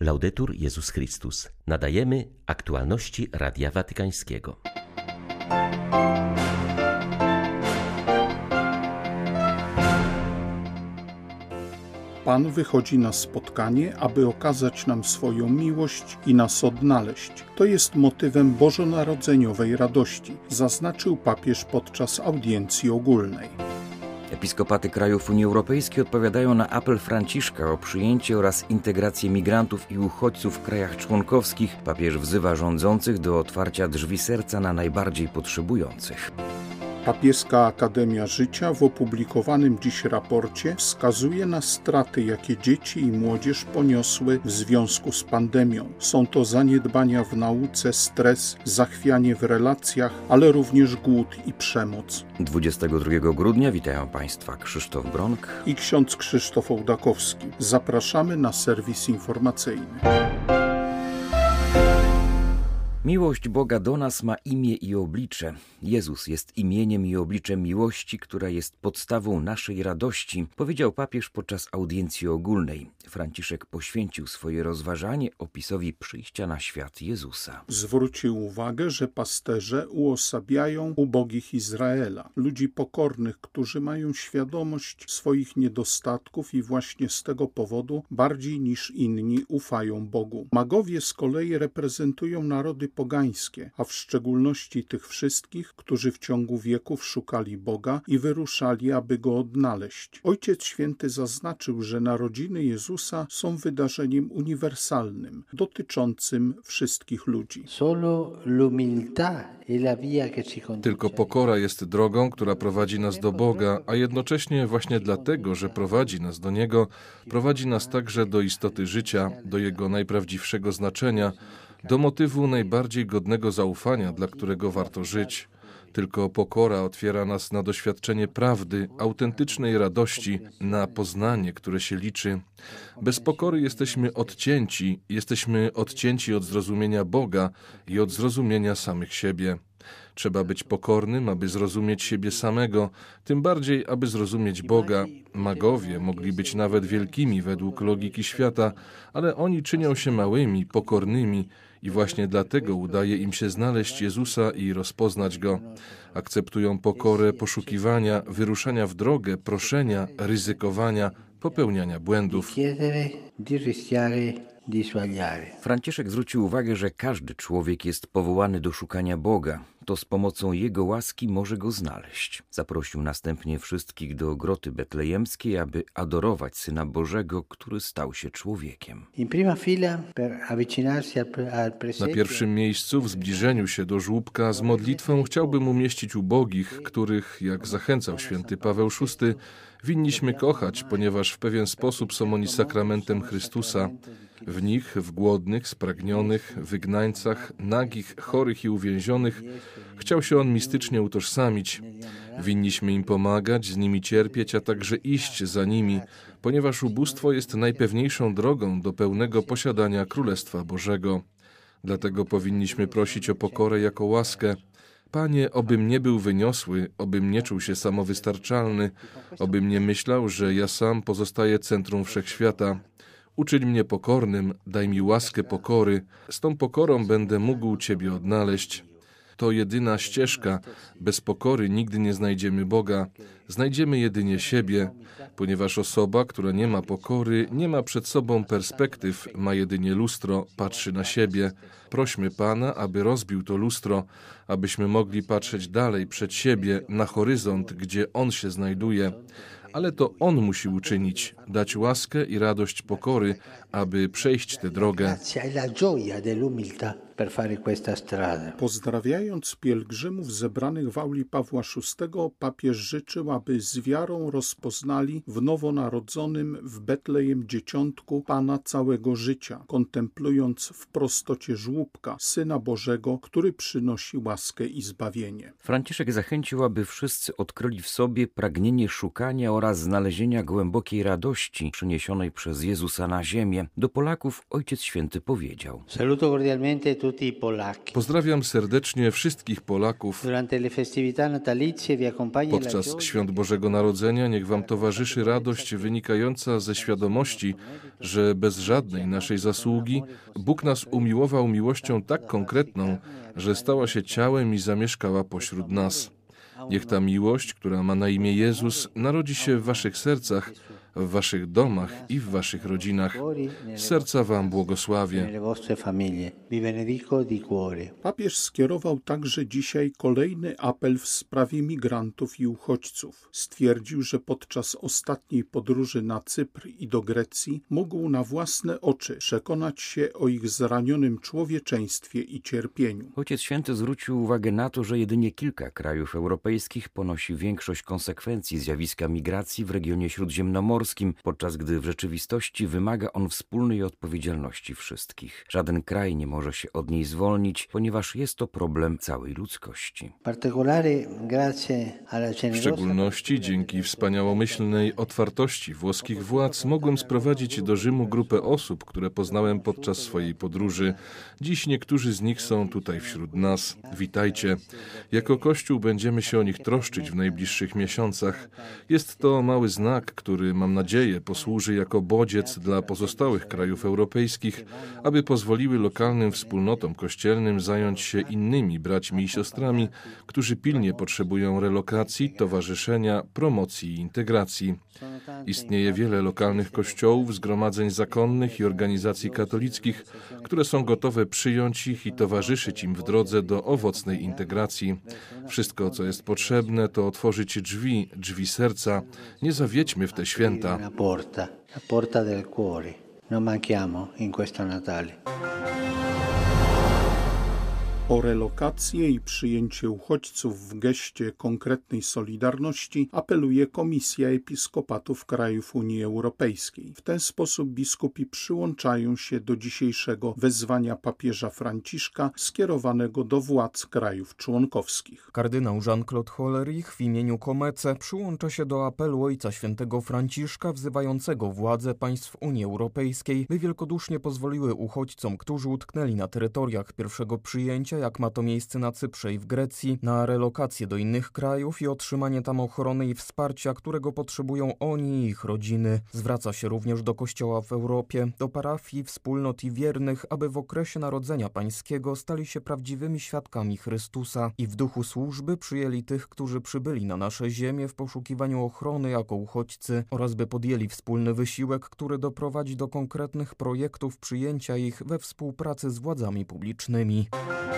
Laudetur Jezus Chrystus. Nadajemy aktualności Radia Watykańskiego. Pan wychodzi na spotkanie, aby okazać nam swoją miłość i nas odnaleźć. To jest motywem bożonarodzeniowej radości, zaznaczył papież podczas audiencji ogólnej. Episkopaty krajów Unii Europejskiej odpowiadają na apel Franciszka o przyjęcie oraz integrację migrantów i uchodźców w krajach członkowskich. Papież wzywa rządzących do otwarcia drzwi serca na najbardziej potrzebujących. Papieska Akademia Życia w opublikowanym dziś raporcie wskazuje na straty, jakie dzieci i młodzież poniosły w związku z pandemią. Są to zaniedbania w nauce, stres, zachwianie w relacjach, ale również głód i przemoc. 22 grudnia witają Państwa Krzysztof Bronk i ksiądz Krzysztof Ołdakowski. Zapraszamy na serwis informacyjny. Miłość Boga do nas ma imię i oblicze. Jezus jest imieniem i obliczem miłości, która jest podstawą naszej radości, powiedział papież podczas audiencji ogólnej. Franciszek poświęcił swoje rozważanie opisowi przyjścia na świat Jezusa. Zwrócił uwagę, że pasterze uosabiają ubogich Izraela, ludzi pokornych, którzy mają świadomość swoich niedostatków i właśnie z tego powodu bardziej niż inni ufają Bogu. Magowie z kolei reprezentują narody pogańskie, a w szczególności tych wszystkich, którzy w ciągu wieków szukali Boga i wyruszali, aby go odnaleźć. Ojciec Święty zaznaczył, że narodziny Jezusa są wydarzeniem uniwersalnym, dotyczącym wszystkich ludzi. Tylko pokora jest drogą, która prowadzi nas do Boga, a jednocześnie właśnie dlatego, że prowadzi nas do Niego, prowadzi nas także do istoty życia, do Jego najprawdziwszego znaczenia, do motywu najbardziej godnego zaufania, dla którego warto żyć. Tylko pokora otwiera nas na doświadczenie prawdy, autentycznej radości, na poznanie, które się liczy. Bez pokory jesteśmy odcięci, jesteśmy odcięci od zrozumienia Boga i od zrozumienia samych siebie. Trzeba być pokornym, aby zrozumieć siebie samego, tym bardziej, aby zrozumieć Boga. Magowie mogli być nawet wielkimi według logiki świata, ale oni czynią się małymi, pokornymi i właśnie dlatego udaje im się znaleźć Jezusa i rozpoznać Go. Akceptują pokorę poszukiwania, wyruszania w drogę, proszenia, ryzykowania, popełniania błędów. Franciszek zwrócił uwagę, że każdy człowiek jest powołany do szukania Boga. To z pomocą Jego łaski może go znaleźć. Zaprosił następnie wszystkich do groty betlejemskiej, aby adorować Syna Bożego, który stał się człowiekiem. Na pierwszym miejscu w zbliżeniu się do żłóbka z modlitwą chciałbym umieścić ubogich, których, jak zachęcał święty Paweł VI, winniśmy kochać, ponieważ w pewien sposób są oni sakramentem Chrystusa. W nich, w głodnych, spragnionych, wygnańcach, nagich, chorych i uwięzionych, chciał się on mistycznie utożsamić. Winniśmy im pomagać, z nimi cierpieć, a także iść za nimi, ponieważ ubóstwo jest najpewniejszą drogą do pełnego posiadania Królestwa Bożego. Dlatego powinniśmy prosić o pokorę jako łaskę. Panie, obym nie był wyniosły, obym nie czuł się samowystarczalny, obym nie myślał, że ja sam pozostaję centrum wszechświata. Uczyń mnie pokornym, daj mi łaskę pokory, z tą pokorą będę mógł Ciebie odnaleźć. To jedyna ścieżka. Bez pokory nigdy nie znajdziemy Boga. Znajdziemy jedynie siebie, ponieważ osoba, która nie ma pokory, nie ma przed sobą perspektyw, ma jedynie lustro, patrzy na siebie. Prośmy Pana, aby rozbił to lustro, abyśmy mogli patrzeć dalej przed siebie, na horyzont, gdzie On się znajduje ale to On musi uczynić, dać łaskę i radość pokory, aby przejść tę drogę. Pozdrawiając pielgrzymów zebranych w auli Pawła VI, papież życzył, aby z wiarą rozpoznali w nowonarodzonym w Betlejem dzieciątku Pana całego życia, kontemplując w prostocie żłóbka, Syna Bożego, który przynosi łaskę i zbawienie. Franciszek zachęcił, aby wszyscy odkryli w sobie pragnienie szukania oraz znalezienia głębokiej radości przyniesionej przez Jezusa na ziemię, do Polaków Ojciec Święty powiedział: Saluto cordialmente Polacchi. Pozdrawiam serdecznie wszystkich Polaków. Podczas świąt Bożego Narodzenia niech Wam towarzyszy radość wynikająca ze świadomości, że bez żadnej naszej zasługi Bóg nas umiłował miłością tak konkretną, że stała się ciałem i zamieszkała pośród nas. Niech ta miłość, która ma na imię Jezus, narodzi się w Waszych sercach, w Waszych domach i w Waszych rodzinach. Serca Wam błogosławię. Papież skierował także dzisiaj kolejny apel w sprawie migrantów i uchodźców. Stwierdził, że podczas ostatniej podróży na Cypr i do Grecji mógł na własne oczy przekonać się o ich zranionym człowieczeństwie i cierpieniu. Ojciec Święty zwrócił uwagę na to, że jedynie kilka krajów europejskich ponosi większość konsekwencji zjawiska migracji w regionie śródziemnomorskim, podczas gdy w rzeczywistości wymaga on wspólnej odpowiedzialności wszystkich. Żaden kraj nie może się od niej zwolnić, ponieważ jest to problem całej ludzkości. W szczególności dzięki wspaniałomyślnej otwartości włoskich władz mogłem sprowadzić do Rzymu grupę osób, które poznałem podczas swojej podróży. Dziś niektórzy z nich są tutaj wśród nas. Witajcie. Jako Kościół będziemy się o nich troszczyć w najbliższych miesiącach. Jest to mały znak, który mam nadzieję posłuży jako bodziec dla pozostałych krajów europejskich, aby pozwoliły lokalnym wspólnotom kościelnym zająć się innymi braćmi i siostrami, którzy pilnie potrzebują relokacji, towarzyszenia, promocji i integracji. Istnieje wiele lokalnych kościołów, zgromadzeń zakonnych i organizacji katolickich, które są gotowe przyjąć ich i towarzyszyć im w drodze do owocnej integracji. Wszystko, co jest potrzebne, to otworzyć drzwi, drzwi serca. Nie zawiedźmy w te święta. Una porta, la porta del cuore. Non manchiamo in questo Natale. O relokację i przyjęcie uchodźców w geście konkretnej solidarności apeluje Komisja Episkopatów krajów Unii Europejskiej. W ten sposób biskupi przyłączają się do dzisiejszego wezwania papieża Franciszka skierowanego do władz krajów członkowskich. Kardynał Jean-Claude Hollerich w imieniu Komece przyłącza się do apelu Ojca Świętego Franciszka wzywającego władze państw Unii Europejskiej, by wielkodusznie pozwoliły uchodźcom, którzy utknęli na terytoriach pierwszego przyjęcia, jak ma to miejsce na Cyprze i w Grecji, na relokację do innych krajów i otrzymanie tam ochrony i wsparcia, którego potrzebują oni i ich rodziny. Zwraca się również do Kościoła w Europie, do parafii, wspólnot i wiernych, aby w okresie Narodzenia Pańskiego stali się prawdziwymi świadkami Chrystusa i w duchu służby przyjęli tych, którzy przybyli na nasze ziemię w poszukiwaniu ochrony jako uchodźcy oraz by podjęli wspólny wysiłek, który doprowadzi do konkretnych projektów przyjęcia ich we współpracy z władzami publicznymi.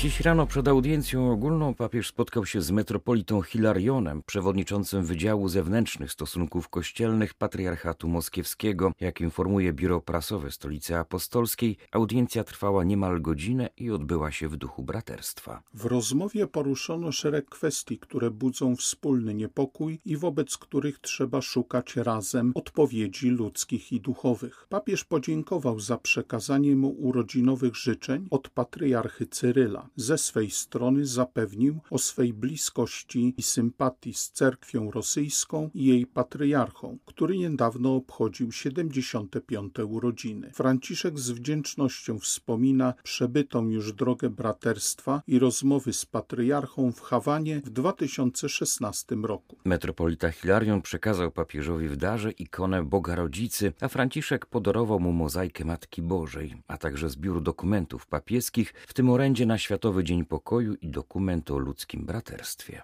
Dziś rano przed audiencją ogólną papież spotkał się z metropolitą Hilarionem, przewodniczącym Wydziału Zewnętrznych Stosunków Kościelnych Patriarchatu Moskiewskiego. Jak informuje biuro prasowe Stolicy Apostolskiej, audiencja trwała niemal godzinę i odbyła się w duchu braterstwa. W rozmowie poruszono szereg kwestii, które budzą wspólny niepokój i wobec których trzeba szukać razem odpowiedzi ludzkich i duchowych. Papież podziękował za przekazanie mu urodzinowych życzeń od patriarchy Cyryla. Ze swej strony zapewnił o swej bliskości i sympatii z cerkwią rosyjską i jej patriarchą, który niedawno obchodził 75. urodziny. Franciszek z wdzięcznością wspomina przebytą już drogę braterstwa i rozmowy z patriarchą w Hawanie w 2016 roku. Metropolita Hilarion przekazał papieżowi w darze ikonę Boga Rodzicy, a Franciszek podarował mu mozaikę Matki Bożej, a także zbiór dokumentów papieskich, w tym orędzie na Światowy Dzień Pokoju i dokument o ludzkim braterstwie.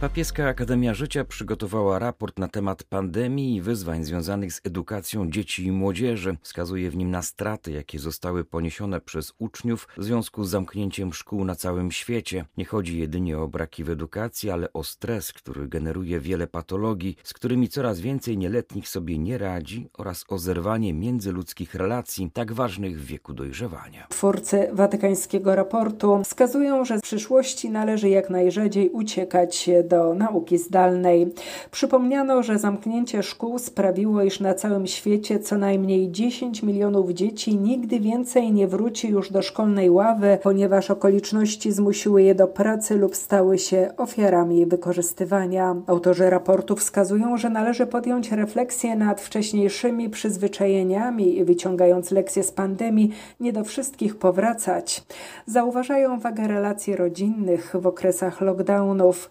Papieska Akademia Życia przygotowała raport na temat pandemii i wyzwań związanych z edukacją dzieci i młodzieży. Wskazuje w nim na straty, jakie zostały poniesione przez uczniów w związku z zamknięciem szkół na całym świecie. Nie chodzi jedynie o braki w edukacji, ale o stres, który generuje wiele patologii, z którymi coraz więcej nieletnich sobie nie radzi oraz o zerwanie międzyludzkich relacji, tak ważnych w wieku dojrzewania. Twórcy watykańskiego raportu wskazują, że w przyszłości należy jak najrzadziej uciekać do nauki zdalnej. Przypomniano, że zamknięcie szkół sprawiło, iż na całym świecie co najmniej 10 milionów dzieci nigdy więcej nie wróci już do szkolnej ławy, ponieważ okoliczności zmusiły je do pracy lub stały się ofiarami wykorzystywania. Autorzy raportu wskazują, że należy podjąć refleksję nad wcześniejszymi przyzwyczajeniami i wyciągając lekcje z pandemii, nie do wszystkich powracać. Zauważają wagę relacji rodzinnych w okresach lockdownów.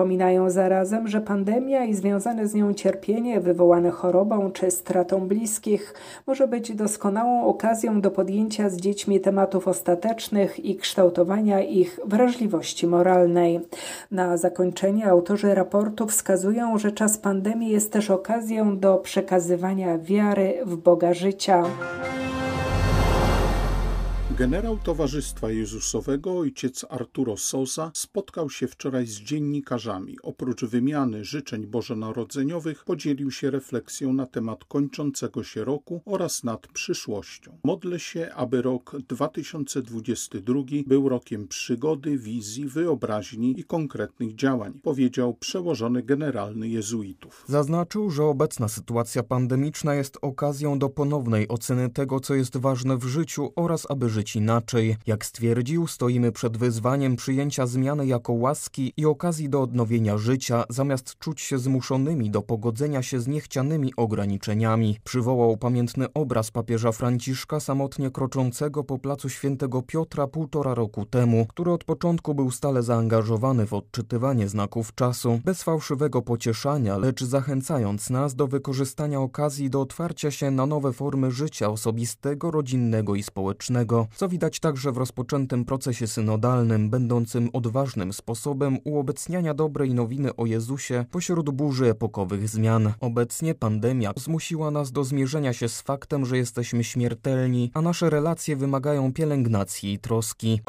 Przypominają zarazem, że pandemia i związane z nią cierpienie wywołane chorobą czy stratą bliskich może być doskonałą okazją do podjęcia z dziećmi tematów ostatecznych i kształtowania ich wrażliwości moralnej. Na zakończenie autorzy raportu wskazują, że czas pandemii jest też okazją do przekazywania wiary w Boga życia. Generał Towarzystwa Jezusowego ojciec Arturo Sosa spotkał się wczoraj z dziennikarzami. Oprócz wymiany życzeń bożonarodzeniowych podzielił się refleksją na temat kończącego się roku oraz nad przyszłością. Modlę się, aby rok 2022 był rokiem przygody, wizji, wyobraźni i konkretnych działań, powiedział przełożony generalny jezuitów. Zaznaczył, że obecna sytuacja pandemiczna jest okazją do ponownej oceny tego, co jest ważne w życiu oraz aby żyć inaczej. Jak stwierdził, stoimy przed wyzwaniem przyjęcia zmiany jako łaski i okazji do odnowienia życia, zamiast czuć się zmuszonymi do pogodzenia się z niechcianymi ograniczeniami. Przywołał pamiętny obraz papieża Franciszka samotnie kroczącego po placu świętego Piotra półtora roku temu, który od początku był stale zaangażowany w odczytywanie znaków czasu, bez fałszywego pocieszania, lecz zachęcając nas do wykorzystania okazji do otwarcia się na nowe formy życia osobistego, rodzinnego i społecznego co widać także w rozpoczętym procesie synodalnym, będącym odważnym sposobem uobecniania dobrej nowiny o Jezusie pośród burzy epokowych zmian. Obecnie pandemia zmusiła nas do zmierzenia się z faktem, że jesteśmy śmiertelni, a nasze relacje wymagają pielęgnacji i troski.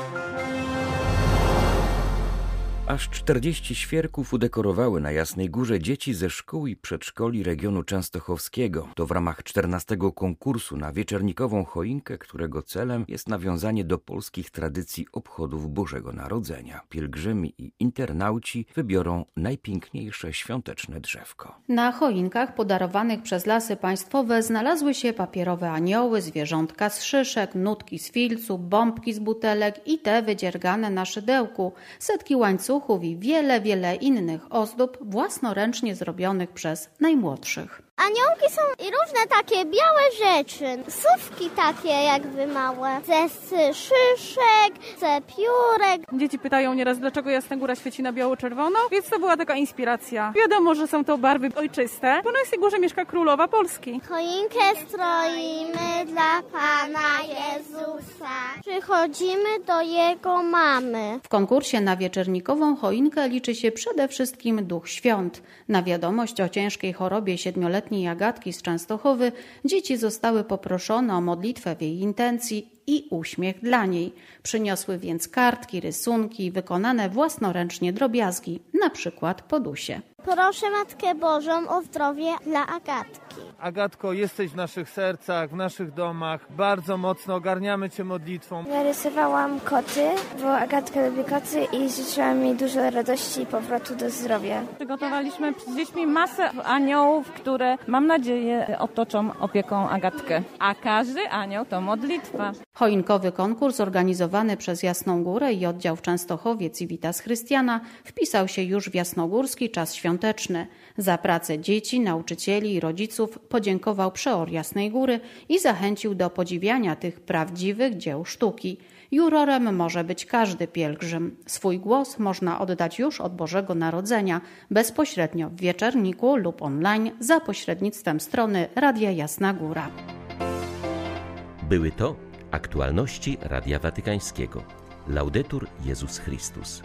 Aż 40 świerków udekorowały na Jasnej Górze dzieci ze szkół i przedszkoli regionu częstochowskiego. To w ramach 14 konkursu na wieczernikową choinkę, którego celem jest nawiązanie do polskich tradycji obchodów Bożego Narodzenia. Pielgrzymi i internauci wybiorą najpiękniejsze świąteczne drzewko. Na choinkach podarowanych przez lasy państwowe znalazły się papierowe anioły, zwierzątka z szyszek, nutki z filcu, bombki z butelek i te wydziergane na szydełku, setki łańcuchów łańcuchów i wiele, wiele innych ozdób własnoręcznie zrobionych przez najmłodszych. Aniołki są i różne takie białe rzeczy. Sówki takie jakby małe. Ze szyszek, ze piórek. Dzieci pytają nieraz, dlaczego Jasna Góra świeci na biało-czerwono, więc to była taka inspiracja. Wiadomo, że są to barwy ojczyste, bo na Jasnej Górze mieszka królowa Polski. Choinkę stroimy dla Pana Jezusa. Przychodzimy do Jego mamy. W konkursie na wieczernikową choinkę liczy się przede wszystkim Duch Świąt. Na wiadomość o ciężkiej chorobie siedmioletniej letniej Agatki z Częstochowy dzieci zostały poproszone o modlitwę w jej intencji i uśmiech dla niej. Przyniosły więc kartki, rysunki, wykonane własnoręcznie drobiazgi, na przykład podusie. Proszę Matkę Bożą o zdrowie dla Agatki. Agatko, jesteś w naszych sercach, w naszych domach. Bardzo mocno ogarniamy Cię modlitwą. Narysowałam koty, bo Agatka lubi koty i życzyłam jej dużo radości i powrotu do zdrowia. Przygotowaliśmy z dziećmi masę aniołów, które mam nadzieję otoczą opieką Agatkę. A każdy anioł to modlitwa. Choinkowy konkurs organizowany przez Jasną Górę i oddział w Częstochowiec i Witas Chrystiana wpisał się już w jasnogórski czas świąteczny. Za pracę dzieci, nauczycieli i rodziców podziękował przeor Jasnej Góry i zachęcił do podziwiania tych prawdziwych dzieł sztuki. Jurorem może być każdy pielgrzym. Swój głos można oddać już od Bożego Narodzenia, bezpośrednio w wieczerniku lub online za pośrednictwem strony Radia Jasna Góra. Były to aktualności Radia Watykańskiego. Laudetur Jezus Chrystus.